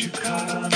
you caught on